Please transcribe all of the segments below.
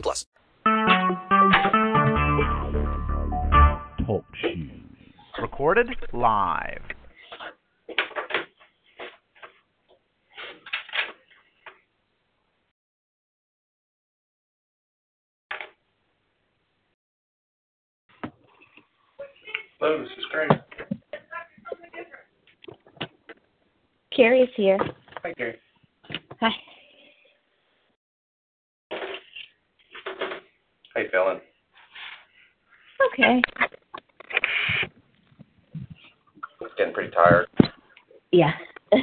plus. Talk shoes. Recorded live. Hello, this is Craig. Carrie is here. Hi, Gary. Hi. You feeling? Okay. Getting pretty tired. Yeah.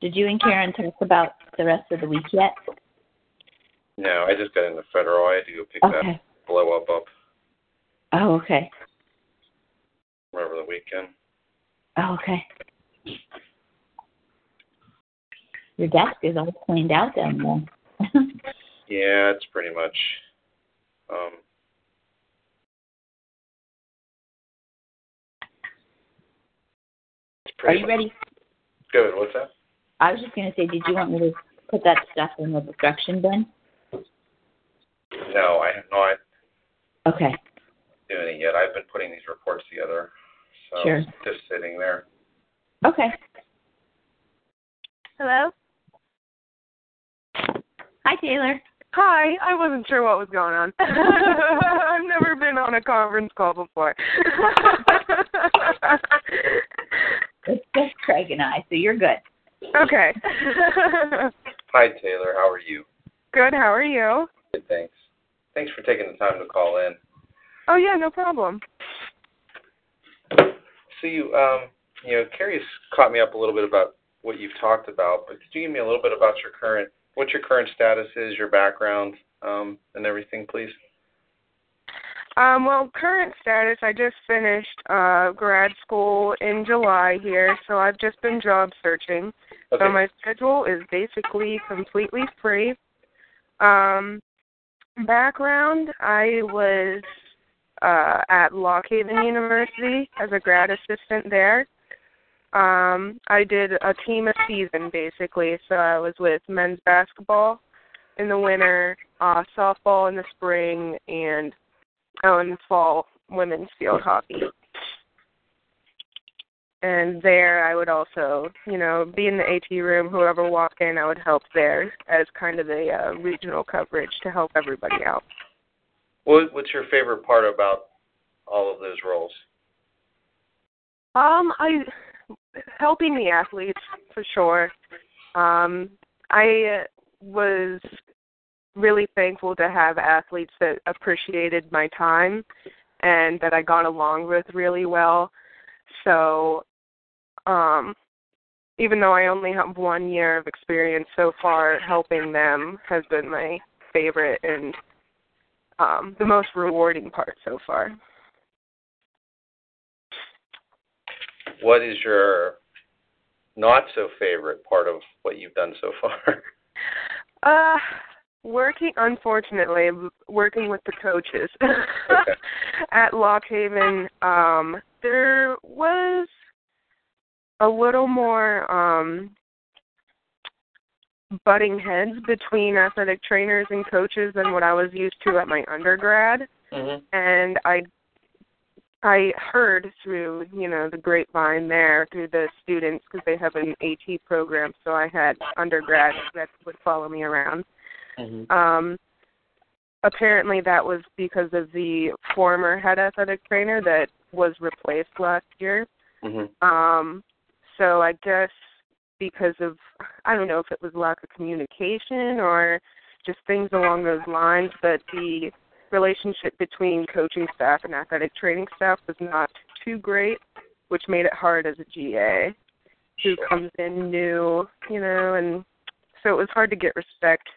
Did you and Karen talk about the rest of the week yet? No, I just got in the federal. I had to go pick Okay. that blow up up Oh, okay. Weekend. Oh, okay. Your desk is all cleaned out down there. Yeah, it's pretty much. Um, Are you much- ready? Good. What's that? I was just going to say, did you want me to put that stuff in the destruction bin? No, I have not Okay. doing it yet. I've been putting these reports together, so Sure. just sitting there. Okay. Hello? Hi, Taylor. Hi, I wasn't sure what was going on. I've never been on a conference call before. It's just Craig and I, so you're good. okay. Hi, Taylor. How are you? Good, how are you? Good. Thanks. Thanks for taking the time to call in. Oh yeah, no problem. So you, um, you know, Carrie's caught me up a little bit about what you've talked about, but could you give me a little bit about your current, what your current status is, your background, um, and everything, please? Um, well, current status, I just finished uh grad school in July here, so I've just been job searching. Okay. So my schedule is basically completely free. Um, background, I was uh, at Lock Haven University as a grad assistant there. Um, I did a team a season basically, so I was with men's basketball in the winter, uh, softball in the spring, and oh, in the fall women's field hockey and there I would also, you know, be in the AT room. Whoever walked in, I would help there as kind of the uh, regional coverage to help everybody out. What, what's your favorite part about all of those roles? Um, I helping the athletes for sure. Um, I was really thankful to have athletes that appreciated my time and that I got along with really well. So, um, even though I only have one year of experience so far, helping them has been my favorite and um, the most rewarding part so far. What is your not so favorite part of what you've done so far? Uh, working, unfortunately, working with the coaches at Lock Haven, um, there was a little more um, butting heads between athletic trainers and coaches than what I was used to at my undergrad, mm-hmm. and I I heard through you know the grapevine there through the students because they have an AT program, so I had undergrads that would follow me around. Mm-hmm. Um, apparently, that was because of the former head athletic trainer that was replaced last year. Mm-hmm. Um, so I guess because of I don't know if it was lack of communication or just things along those lines, but the relationship between coaching staff and athletic training staff was not too great, which made it hard as a GA who comes in new, you know, and so it was hard to get respect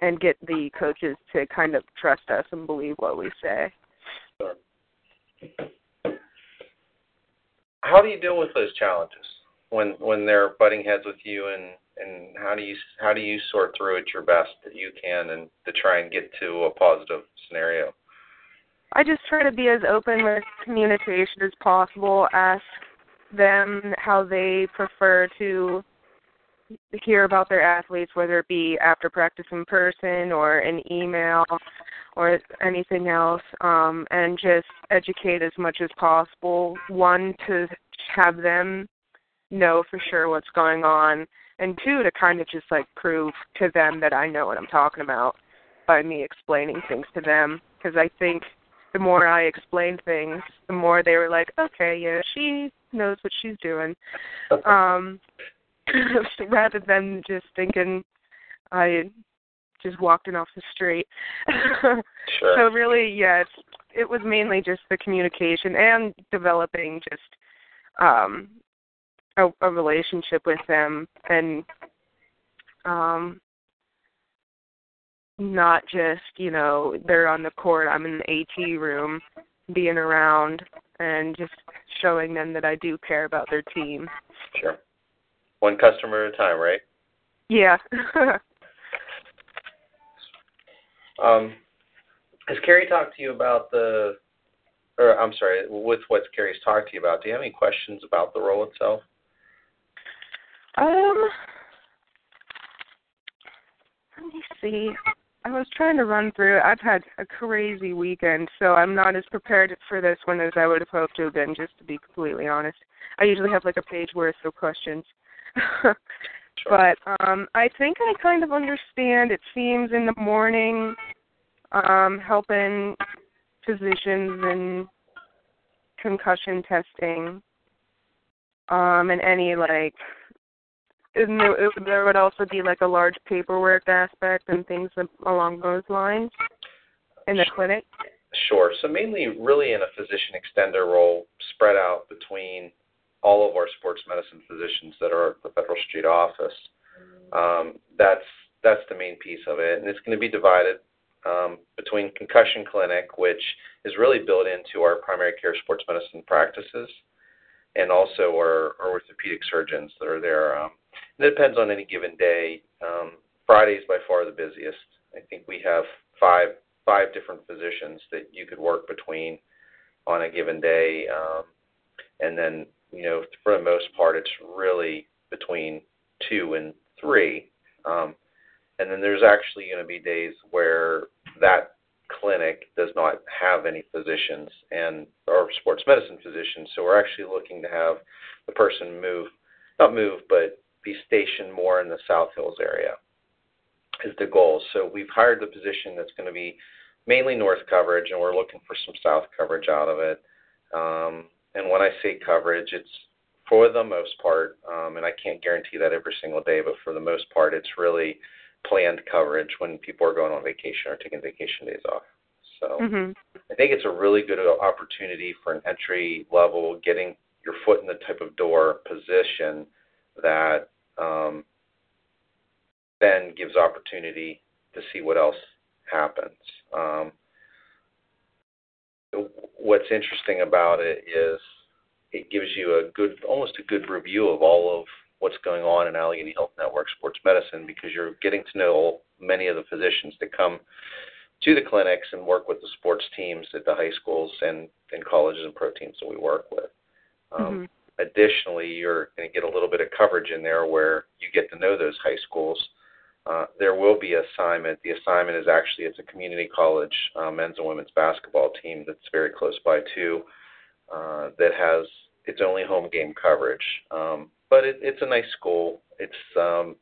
and get the coaches to kind of trust us and believe what we say. How do you deal with those challenges when when they're butting heads with you, and and how do you how do you sort through it your best that you can, and to try and get to a positive scenario? I just try to be as open with communication as possible. Ask them how they prefer to hear about their athletes, whether it be after practice in person or an email or anything else, um, and just educate as much as possible. One, to have them know for sure what's going on, and two, to kind of just like prove to them that I know what I'm talking about by me explaining things to them. Because I think the more I explained things, the more they were like, okay, yeah, she knows what she's doing. Um, rather than just thinking I just walked in off the street. Sure. so really, yes, it was mainly just the communication and developing just um a, a relationship with them and um not just, you know, they're on the court, I'm in the AT room being around and just showing them that I do care about their team. Sure. One customer at a time, right? Yeah. um, has Carrie talked to you about the, or I'm sorry, with what Carrie's talked to you about? Do you have any questions about the role itself? Um let me see. I was trying to run through it. I've had a crazy weekend, so I'm not as prepared for this one as I would have hoped to have been, just to be completely honest. I usually have like a page worth of questions. Sure. But um I think I kind of understand. It seems in the morning, um, helping physicians in concussion testing, um, and any like. And there, it, there would also be like a large paperwork aspect and things along those lines in the clinic. Sure. So mainly, really, in a physician extender role, spread out between all of our sports medicine physicians that are at the Federal Street office. Um, that's that's the main piece of it, and it's going to be divided um, between concussion clinic, which is really built into our primary care sports medicine practices, and also our, our orthopedic surgeons that are there. Um, it depends on any given day. Um, Friday is by far the busiest. I think we have five five different physicians that you could work between on a given day, um, and then you know for the most part it's really between two and three. Um, and then there's actually going to be days where that clinic does not have any physicians and or sports medicine physicians. So we're actually looking to have the person move, not move, but be stationed more in the South Hills area is the goal. So we've hired the position that's going to be mainly north coverage, and we're looking for some south coverage out of it. Um, and when I say coverage, it's for the most part, um, and I can't guarantee that every single day, but for the most part, it's really planned coverage when people are going on vacation or taking vacation days off. So Mhm. I think it's a really good opportunity for an entry level, getting your foot in the type of door position that um, then gives opportunity to see what else happens. Um, what's interesting about it is it gives you a good, almost a good review of all of what's going on in Allegheny Health Network Sports Medicine because you're getting to know many of the physicians that come to the clinics and work with the sports teams at the high schools and, and colleges and pro teams that we work with. Additionally, you're going to get a little bit of coverage in there where you get to know those high schools. Uh, there will be assignment. The assignment is actually it's a community college uh, men's and women's basketball team that's very close by too. Uh, that has its only home game coverage. Um, but it, it's a nice school. It's um,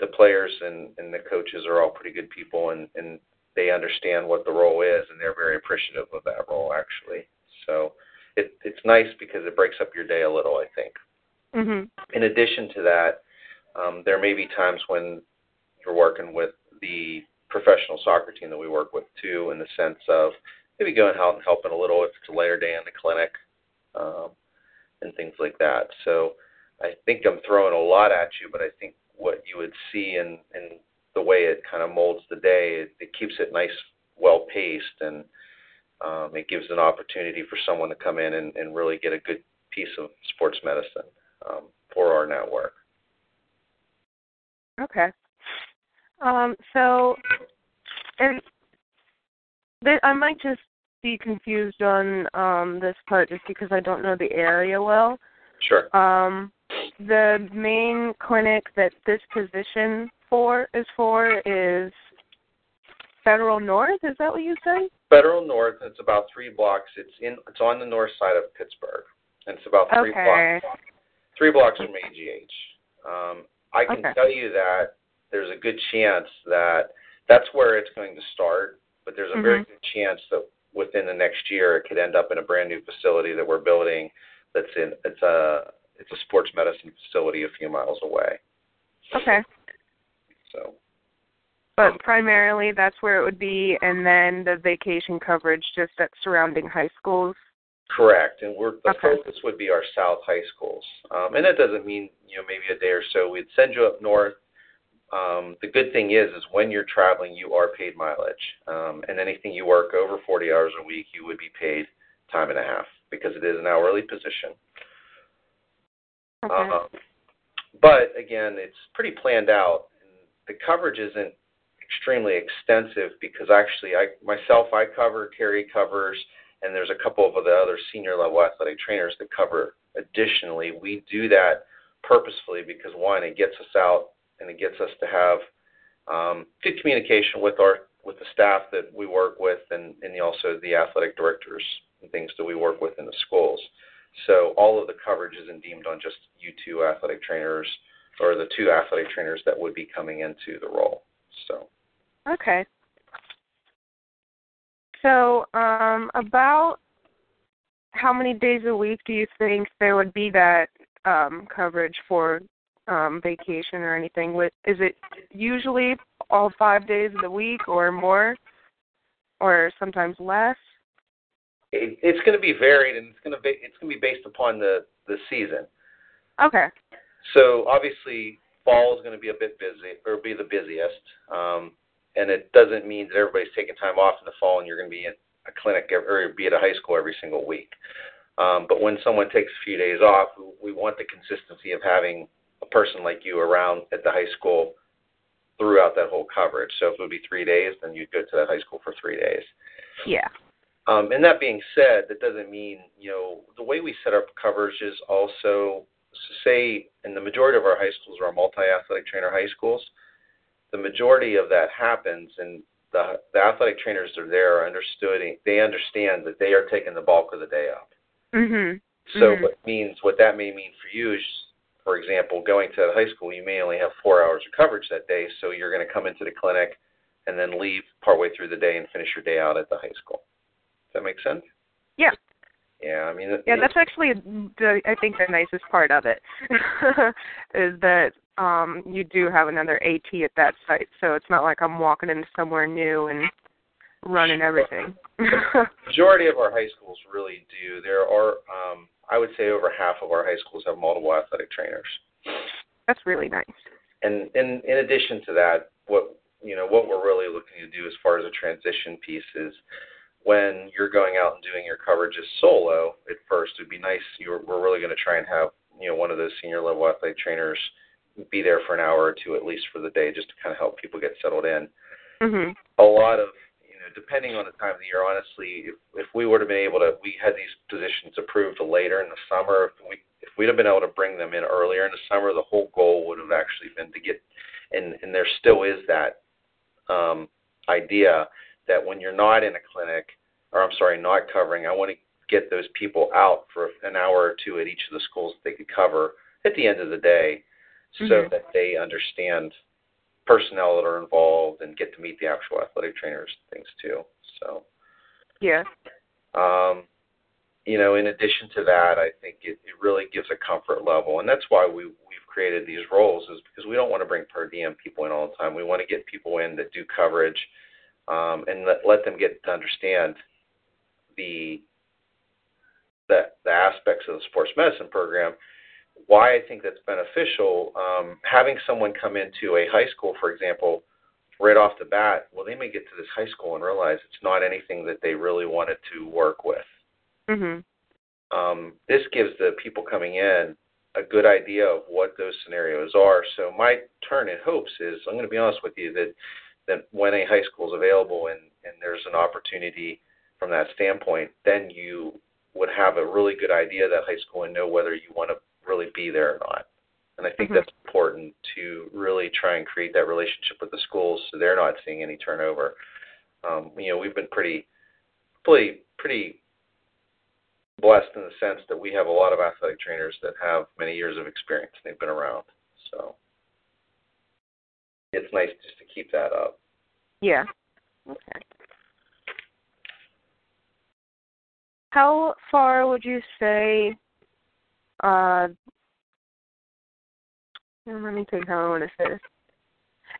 the players and, and the coaches are all pretty good people, and, and they understand what the role is, and they're very appreciative of that role actually. So it, it's nice because it breaks up your day a little. I think. Mhm. In addition to that, um, there may be times when you're working with the professional soccer team that we work with too, in the sense of maybe going out and helping a little if it's a later day in the clinic um, and things like that. So I think I'm throwing a lot at you, but I think what you would see in in the way it kind of molds the day, it, it keeps it nice, well paced, and um, it gives an opportunity for someone to come in and, and really get a good piece of sports medicine um, for our network. Okay. Um, so, and th- I might just be confused on um, this part just because I don't know the area well. Sure. Um, the main clinic that this position for is for is Federal North. Is that what you said? Federal North. It's about three blocks. It's in. It's on the north side of Pittsburgh, and it's about three Okay. blocks. Three blocks from AGH. Um, I can Okay. tell you that there's a good chance that that's where it's going to start, but there's a very Mhm. good chance that within the next year it could end up in a brand new facility that we're building. That's in. It's a. It's a sports medicine facility a few miles away. Okay. So But primarily that's where it would be, and then the vacation coverage just at surrounding high schools. Correct, and we're the Okay. focus would be our South high schools, um, and that doesn't mean you know maybe a day or so we'd send you up north. Um, the good thing is, is when you're traveling, you are paid mileage, um, and anything you work over 40 hours a week, you would be paid time and a half because it is an hourly position. Okay. Um, but again, it's pretty planned out. The coverage isn't extremely extensive because actually, I myself I cover, Carrie covers, and there's a couple of the other senior level athletic trainers that cover. Additionally, we do that purposefully because one, it gets us out and it gets us to have um, good communication with our with the staff that we work with, and, and also the athletic directors and things that we work with in the schools. So all of the coverage isn't deemed on just you two athletic trainers or the two athletic trainers that would be coming into the role. So Okay. So, um, about how many days a week do you think there would be that um, coverage for um, vacation or anything? With is it usually all five days of the week or more, or sometimes less? it, it's going to be varied, and it's going to be it's going to be based upon the the season. Okay. So obviously, fall is going to be a bit busy, or be the busiest. Um, and it doesn't mean that everybody's taking time off in the fall, and you're going to be at a clinic or be at a high school every single week. Um, but when someone takes a few days off, we want the consistency of having a person like you around at the high school throughout that whole coverage. So if it would be three days, then you'd go to that high school for three days. Yeah. Um, and that being said, that doesn't mean, you know, the way we set up coverage is also, say, in the majority of our high schools are multi-athletic trainer high schools, the majority of that happens and the, the athletic trainers are there understood, they understand that they are taking the bulk of the day up. Mhm. So Mhm. what means, what that may mean for you is, for example, going to high school, you may only have four hours of coverage that day, so you're going to come into the clinic and then leave partway through the day and finish your day out at the high school. Does that make sense? Yeah. Yeah, I mean, Yeah, that's actually the I think the nicest part of it is that um you do have another AT at that site, so it's not like I'm walking into somewhere new and running everything. majority of our high schools really do. There are, um, I would say, over half of our high schools have multiple athletic trainers. That's really nice. And in in addition to that, what you know, what we're really looking to do as far as a transition piece is when you're going out and doing your coverages solo at first, it'd be nice. You're, we're really going to try and have you know one of those senior level athletic trainers be there for an hour or two at least for the day, just to kind of help people get settled in. Mhm. a lot of you know depending on the time of the year honestly if if we would have been able to we had these positions approved later in the summer if we if we'd have been able to bring them in earlier in the summer the whole goal would have actually been to get and and there still is that um idea that when you're not in a clinic or I'm sorry not covering I want to get those people out for an hour or two at each of the schools that they could cover at the end of the day so Mhm. that they understand personnel that are involved and get to meet the actual athletic trainers and things too. So, Yeah. um, you know, in addition to that, I think it, it really gives a comfort level, and that's why we we've created these roles is because we don't want to bring per diem people in all the time. We want to get people in that do coverage, um, and let let them get to understand the the the aspects of the sports medicine program. Why I think that's beneficial, um, having someone come into a high school, for example, right off the bat, well, they may get to this high school and realize it's not anything that they really wanted to work with. Mhm. Um, this gives the people coming in a good idea of what those scenarios are. So my turn in hopes is I'm going to be honest with you that that when a high school is available and, and there's an opportunity from that standpoint, then you would have a really good idea of that high school and know whether you want to really be there or not. And I think Mhm. that's important to really try and create that relationship with the schools so they're not seeing any turnover. Um, you know, we've been pretty, pretty, pretty blessed in the sense that we have a lot of athletic trainers that have many years of experience. They've been around, so it's nice just to keep that up. Yeah. Okay. How far would you say uh let me think how I want to say this.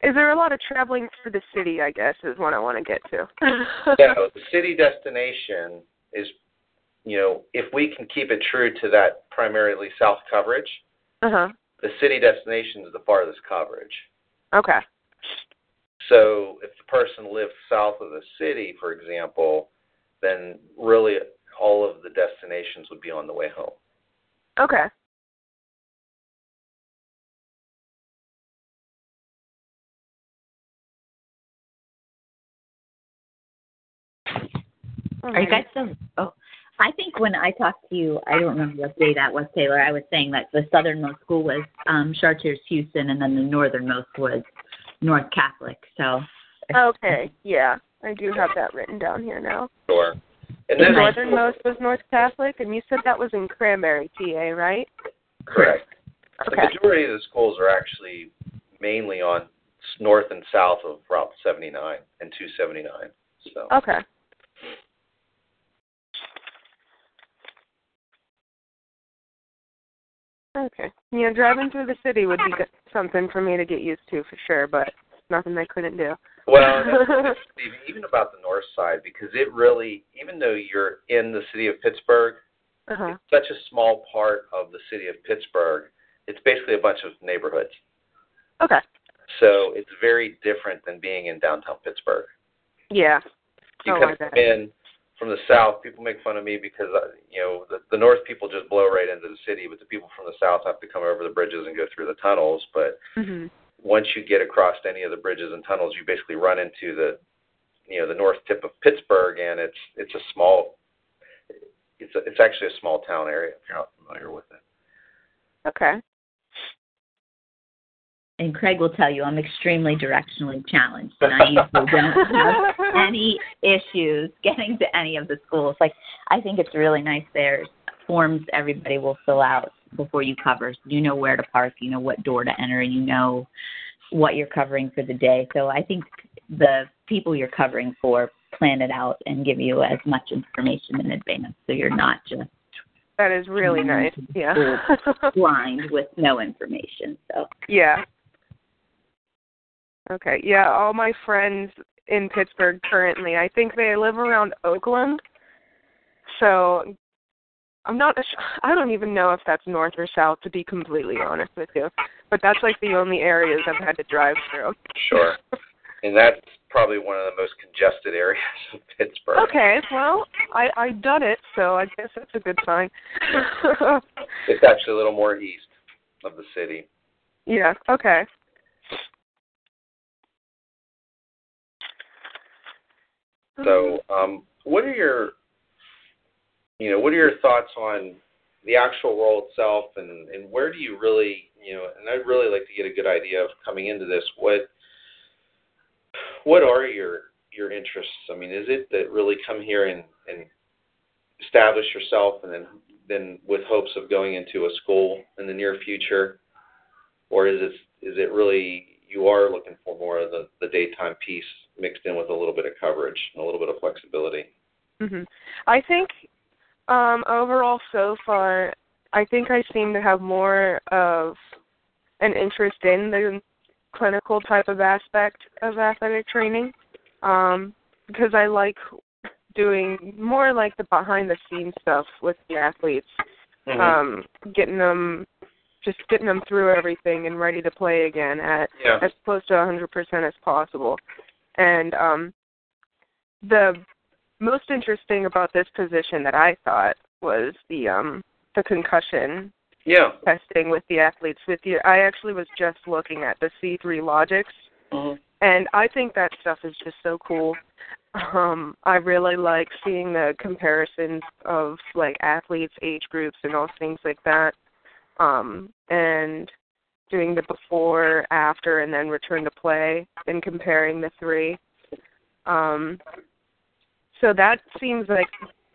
Is there a lot of traveling through the city, I guess, is what I want to get to. No, the city destination is, you know, if we can keep it true to that primarily south coverage, Uh-huh. the city destination is the farthest coverage. Okay. So if the person lives south of the city, for example, then really all of the destinations would be on the way home. Okay. Are you guys still? Oh, I think when I talked to you, I don't remember what day that was, Taylor. I was saying that the southernmost school was um, Chartiers Houston, and then the northernmost was North Catholic. So Okay. Yeah. I do have that written down here now. Sure. And The northernmost was North Catholic, and you said that was in Cranberry, PA, right? correct. Okay. The majority of the schools are actually mainly on north and south of Route 79 and 279. So Okay. Okay. Yeah, driving through the city would be good, something for me to get used to for sure, but nothing I couldn't do. Well, Steve, even about the north side, because it really, even though you're in the city of Pittsburgh, Uh-huh. it's such a small part of the city of Pittsburgh. It's basically a bunch of neighborhoods. Okay. So it's very different than being in downtown Pittsburgh. Yeah. You Oh, come bet. in from the south. People make fun of me because uh, you know the, the north people just blow right into the city, but the people from the south have to come over the bridges and go through the tunnels. But Mhm. Once you get across any of the bridges and tunnels, you basically run into the you know the north tip of Pittsburgh, and it's it's a small it's a, it's actually a small town area if you're not familiar with it. Okay. and Craig will tell you I'm extremely directionally challenged, and I usually don't have any issues getting to any of the schools. Like I think it's really nice. There's forms everybody will fill out before you cover. So you know where to park, you know what door to enter, and you know what you're covering for the day. So I think the people you're covering for plan it out and give you as much information in advance, so you're not just That is really nice. Yeah. blind with no information. So yeah. Okay. Yeah, all my friends in Pittsburgh currently, I think they live around Oakland. So I'm not I don't even know if that's north or south to be completely honest with you. But that's like the only areas I've had to drive through. Sure. and that's probably one of the most congested areas of Pittsburgh. Okay, well, I I done it, so I guess that's a good sign. It's actually a little more east of the city. yeah, okay. So, um, what are your, you know, what are your thoughts on the actual role itself, and and where do you really, you know, and I'd really like to get a good idea of coming into this. What, what are your your interests? I mean, is it that really come here and and establish yourself, and then then with hopes of going into a school in the near future, or is it is it really you are looking for more of the the daytime piece mixed in with a little bit of coverage and a little bit of flexibility? Mhm. I think um overall so far I think I seem to have more of an interest in the clinical type of aspect of athletic training. Um because I like doing more like the behind the scenes stuff with the athletes. Mhm. um, getting them just getting them through everything and ready to play again at yeah. as close to 100% as possible. And um, the most interesting about this position that I thought was the um, the concussion Yeah. testing with the athletes. With you. I actually was just looking at the C3 Logix, Mhm. and I think that stuff is just so cool. Um, I really like seeing the comparisons of like athletes, age groups, and all things like that. Um, and doing the before, after, and then return to play, and comparing the three. Um, so that seems like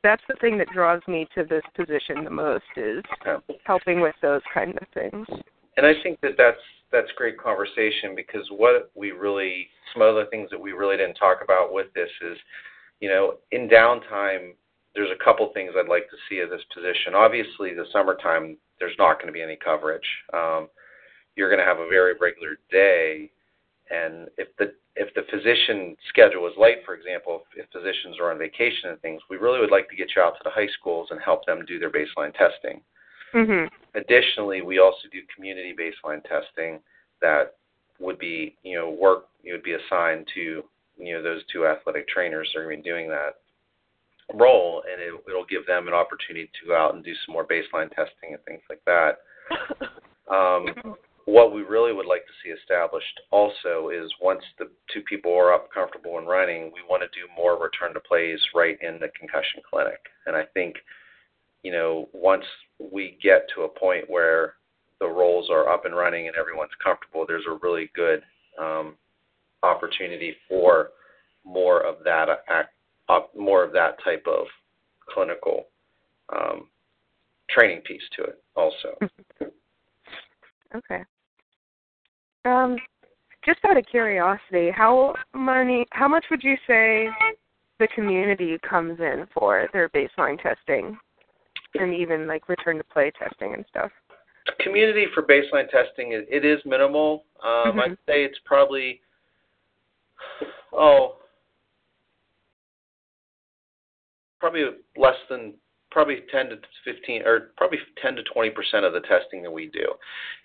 that's the thing that draws me to this position the most is helping with those kind of things. And I think that that's that's great conversation because what we really some other things that we really didn't talk about with this is, you know, in downtime, there's a couple things I'd like to see of this position. Obviously, the summertime there's not going to be any coverage. Um, you're going to have a very regular day, and if the if the physician schedule is late, for example, if, if physicians are on vacation and things, we really would like to get you out to the high schools and help them do their baseline testing. Mhm. Additionally, we also do community baseline testing that would be, you know, work you would be assigned to, you know, those two athletic trainers that are going to be doing that role, and it, it'll give them an opportunity to go out and do some more baseline testing and things like that. Um, what we really would like to see established also is once the two people are up, comfortable, and running, we want to do more return to plays right in the concussion clinic. And I think, you know, once we get to a point where the roles are up and running and everyone's comfortable, there's a really good um, opportunity for more of that act, more of that type of clinical um, training piece to it also. Okay. Um, just out of curiosity, how many, how much would you say the community comes in for their baseline testing, and even like return to play testing and stuff? Community for baseline testing, it, it is minimal. Um, Mhm. I'd say it's probably, oh, probably less than probably 10 to 15 or probably 10 to 20 percent of the testing that we do.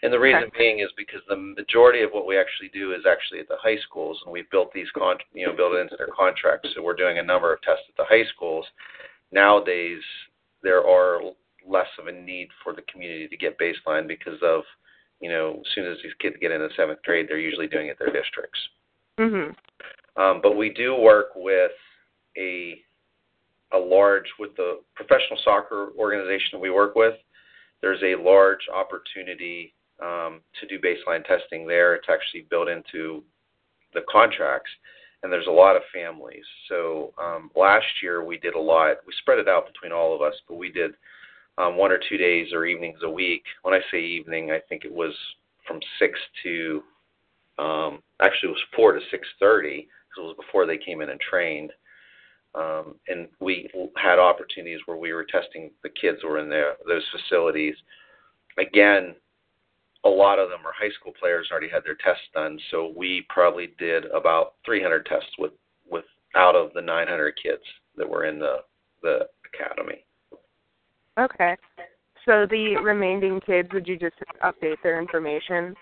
And the reason being is because the majority of what we actually do is actually at the high schools and we've built these con you know built into their contracts. So we're doing a number of tests at the high schools. Nowadays there are less of a need for the community to get baseline because of you know as soon as these kids get into seventh grade they're usually doing it at their districts. Mhm. um, but we do work with a large with the professional soccer organization we work with. There's a large opportunity um, to do baseline testing there. It's actually built into the contracts, and there's a lot of families. So um, last year we did a lot. We spread it out between all of us, but we did um, one or two days or evenings a week. When I say evening, I think it was from six to actually it was four to six thirty because it was before they came in and trained. Um, and we had opportunities where we were testing the kids who were in there, those facilities. Again, a lot of them are high school players and already had their tests done, so we probably did about 300 tests with, with out of the 900 kids that were in the the academy. Okay. So the remaining kids, would you just update their information?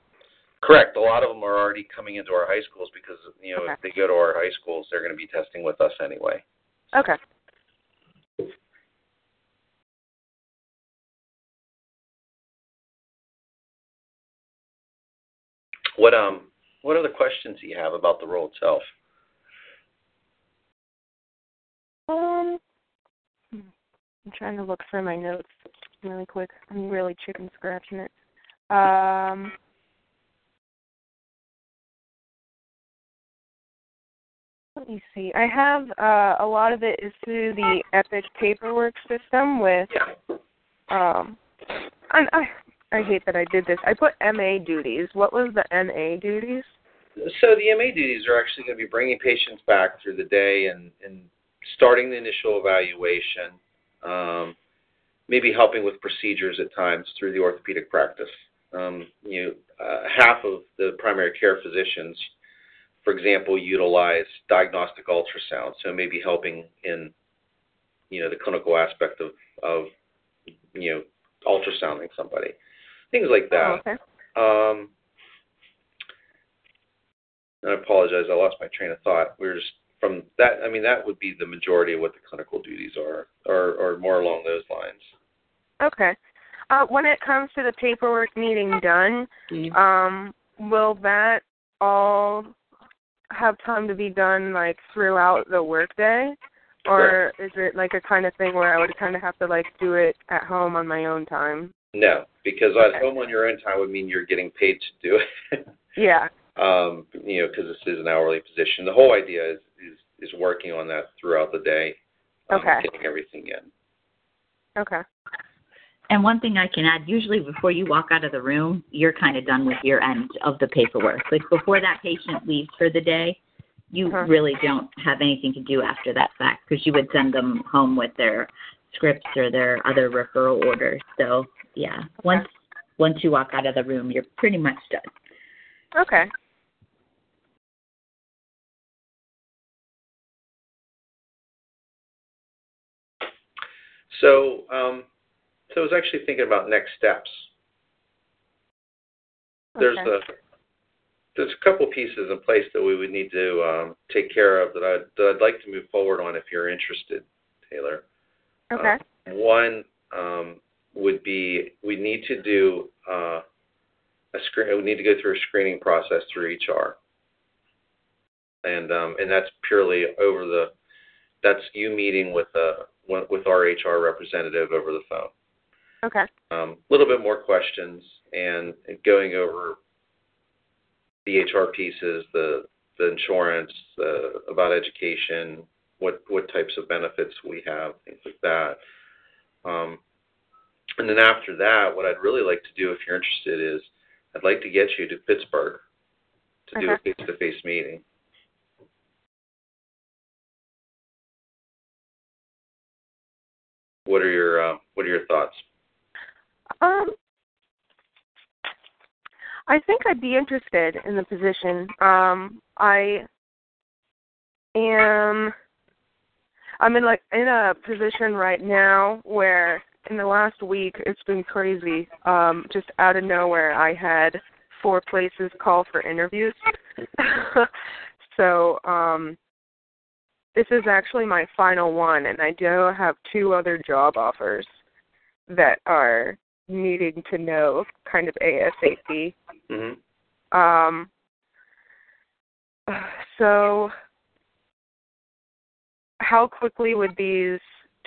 Correct. A lot of them are already coming into our high schools because you know Okay. if they go to our high schools, they're going to be testing with us anyway. Okay. What um what other questions do you have about the role itself? Um, I'm trying to look for my notes really quick. I'm really chicken scratching it. Um, let me see. I have uh, a lot of it is through the Epic paperwork system with. Yeah. Um, I, I I hate that I did this. I put MA duties. What was the MA duties? So the MA duties are actually going to be bringing patients back through the day and, and starting the initial evaluation, um, maybe helping with procedures at times through the orthopedic practice. Um, you know, uh, half of the primary care physicians, for example, utilize diagnostic ultrasound, so maybe helping in you know the clinical aspect of, of you know ultrasounding somebody, things like Oh, that. okay. Um, and I apologize, I lost my train of thought. We are just from that. I mean, that would be the majority of what the clinical duties are, or or more along those lines. Okay. Uh, when it comes to the paperwork needing done, um, will that all have time to be done like throughout the workday, or is it like a kind of thing where I would kind of have to like do it at home on my own time? No, because at home on your own time would mean you're getting paid to do it. Yeah. um, you know, because this is an hourly position. The whole idea is is, is working on that throughout the day. Um, Okay. Getting everything in. Okay. And one thing I can add, usually before you walk out of the room, you're kind of done with your end of the paperwork. Like before that patient leaves for the day, you Uh-huh. really don't have anything to do after that fact because you would send them home with their scripts or their other referral orders. So yeah, once once you walk out of the room, you're pretty much done. Okay. So, um, so I was actually thinking about next steps. There's Okay. a there's a couple pieces in place that we would need to um, take care of that I'd, that I'd like to move forward on if you're interested, Taylor. Okay. Uh, one um, would be we need to do uh, a screen. We need to go through a screening process through HR, and um, and that's purely over the. That's you meeting with uh with our HR representative over the phone. Okay. A um, little bit more questions and going over the HR pieces, the the insurance, about education, what what types of benefits we have, things like that. Um, and then after that, what I'd really like to do, if you're interested, is I'd like to get you to Pittsburgh to do a face-to-face meeting. What are your uh, What are your thoughts? Um, I think I'd be interested in the position. Um, I am. I'm in like in a position right now where in the last week it's been crazy. Um, just out of nowhere, I had four places call for interviews. so um, this is actually my final one, and I do have two other job offers that are needing to know kind of ASAP. hmm Um, so, how quickly would these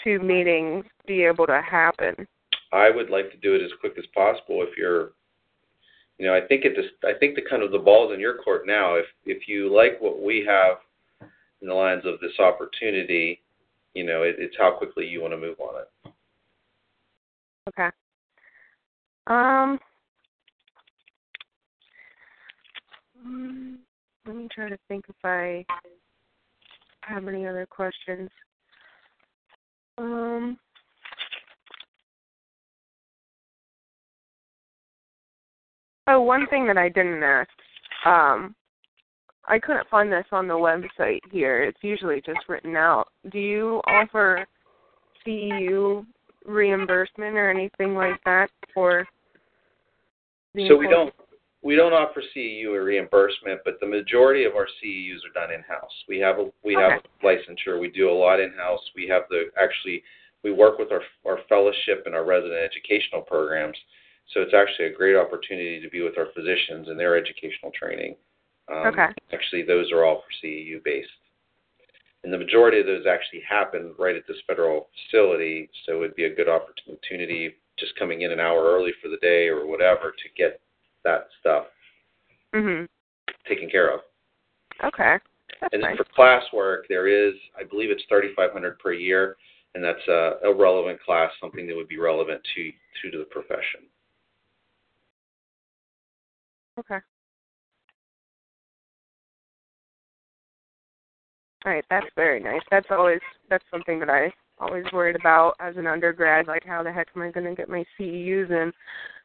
two meetings be able to happen? I would like to do it as quick as possible. If you're, you know, I think it just, I think the kind of the ball's in your court now. If if you like what we have in the lines of this opportunity, you know, it, it's how quickly you want to move on it. Okay. Um. mm, Let me try to think if I have any other questions. Um. Oh, one thing that I didn't ask. Um, I couldn't find this on the website here. It's usually just written out. Do you offer CEU reimbursement or anything like that for So we don't we don't offer CEU or reimbursement, but the majority of our CEUs are done in house. We have a we have a licensure. We do a lot in house. We have the actually we work with our our fellowship and our resident educational programs. So it's actually a great opportunity to be with our physicians and their educational training. Um, Okay. Actually, those are all for CEU based. And the majority of those actually happen right at this federal facility, so it'd be a good opportunity just coming in an hour early for the day or whatever to get that stuff Mhm. taken care of. Okay. That's And then nice. for classwork, there is, I believe it's 3,500 per year, and that's a, a relevant class, something that would be relevant to to the profession. Okay. All right, that's very nice. That's always that's something that I always worried about as an undergrad, like how the heck am I going to get my CEUs in?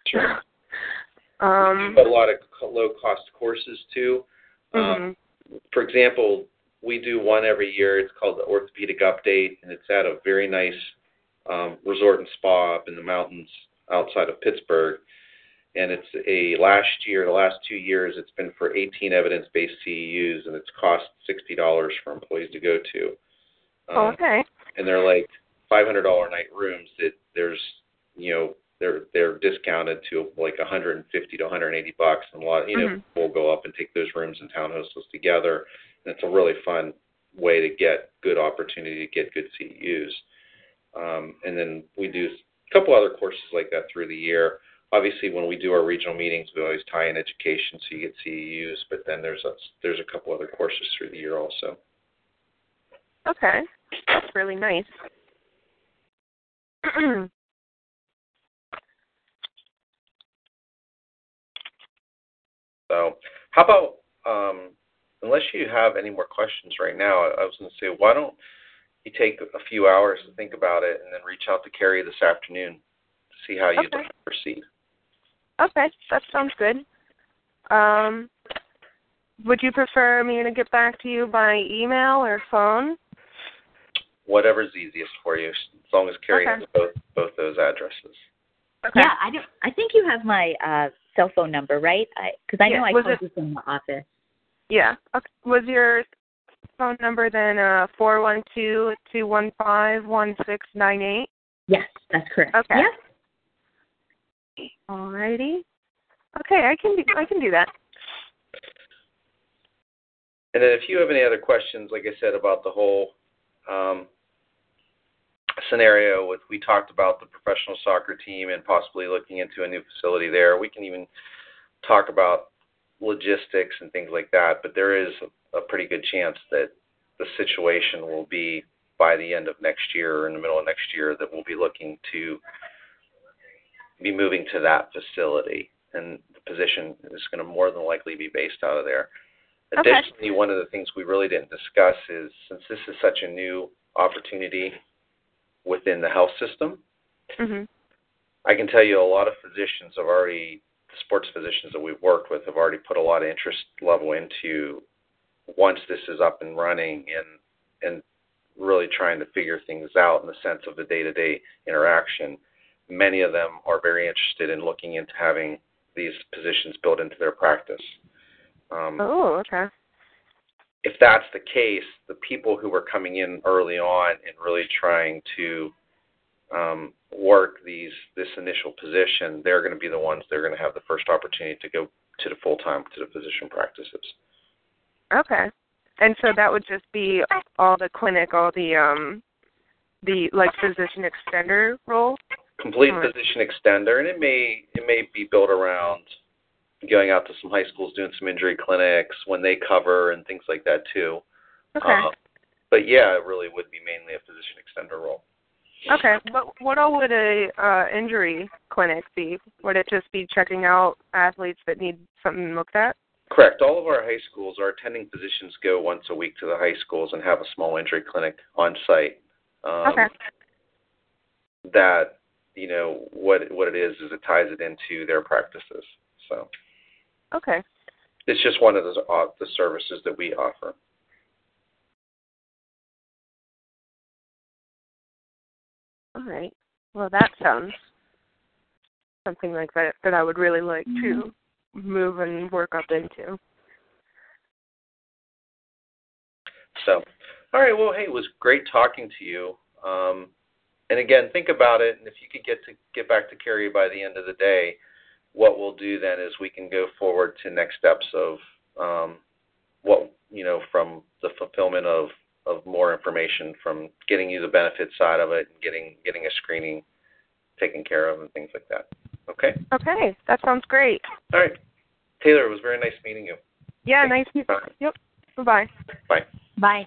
Sure. um. A lot of low cost courses too. Um, mhm. for example, we do one every year. It's called the Orthopedic Update, and it's at a very nice um, resort and spa up in the mountains outside of Pittsburgh, and it's a last year, the last two years, it's been for 18 evidence-based CEUs, and it's cost sixty dollars for employees to go to. Oh, Um, okay. And they're like five hundred dollar night rooms that there's you know they're they're discounted to like a hundred and fifty to one hundred and eighty bucks and a lot you know Mhm. we'll go up and take those rooms and town townhouses together and it's a really fun way to get good opportunity to get good CEUs um, and then we do a couple other courses like that through the year obviously when we do our regional meetings we always tie in education so you get CEUs but then there's a there's a couple other courses through the year also Okay. That's really nice. So, how about um, unless you have any more questions right now, I I was going to say, why don't you take a few hours to think about it and then reach out to Carrie this afternoon to see how you'd Okay. like to proceed. okay, that sounds good. Um, would you prefer me to get back to you by email or phone? Whatever's easiest for you, as long as Carrie Okay. has both both those addresses. Okay. Yeah, I don't. I think you have my uh cell phone number, right? I because I know Yeah, I was called it- you from the office. Yeah. Okay. Was your phone number then uh four one two two one five one six nine eight? Yes, that's correct. Okay. Yes. Alrighty. Okay, I can do I can do that. And then if you have any other questions, like I said about the whole um, scenario with we talked about the professional soccer team and possibly looking into a new facility there. We can even talk about logistics and things like that. But there is a, pretty good chance that the situation will be by the end of next year or in the middle of next year that we'll be looking to be moving to that facility, and the position is going to more than likely be based out of there. Okay. Additionally, one of the things we really didn't discuss is since this is such a new opportunity within the health system, Mhm. I can tell you a lot of physicians have already, the sports physicians that we've worked with have already put a lot of interest level into once this is up and running and and really trying to figure things out in the sense of the day-to-day interaction. Many of them are very interested in looking into having these positions built into their practice. Um, Oh, okay. If that's the case, the people who were coming in early on and really trying to um, work these this initial position, they're going to be the ones that are going to have the first opportunity to go to the full time to the physician practices. Okay. And so that would just be all the clinic, all the um the like physician extender role? Complete Alright. physician extender, and it may it may be built around going out to some high schools, doing some injury clinics when they cover and things like that too. Okay. Uh, but yeah, it really would be mainly a physician extender role. Okay. What what all would a uh injury clinic be? Would it just be checking out athletes that need something looked at? Correct. All of our high schools, our attending physicians go once a week to the high schools and have a small injury clinic on site. Um, Okay. That you know what what it is is it ties it into their practices. So Okay. it's just one of the uh, the services that we offer. All right. Well, that sounds something like that that I would really like to move and work up into. So, all right. Well, hey, it was great talking to you. Um, and again, think about it. And if you could get to get back to Carrie by the end of the day, what we'll do then is we can go forward to next steps of um, what you know from the fulfillment of of more information from getting you the benefit side of it and getting getting a screening taken care of and things like that. Okay. Okay, that sounds great. All right. Taylor, it was very nice meeting you. Yeah, Thank nice. you. Yep. Bye bye. Bye. Bye.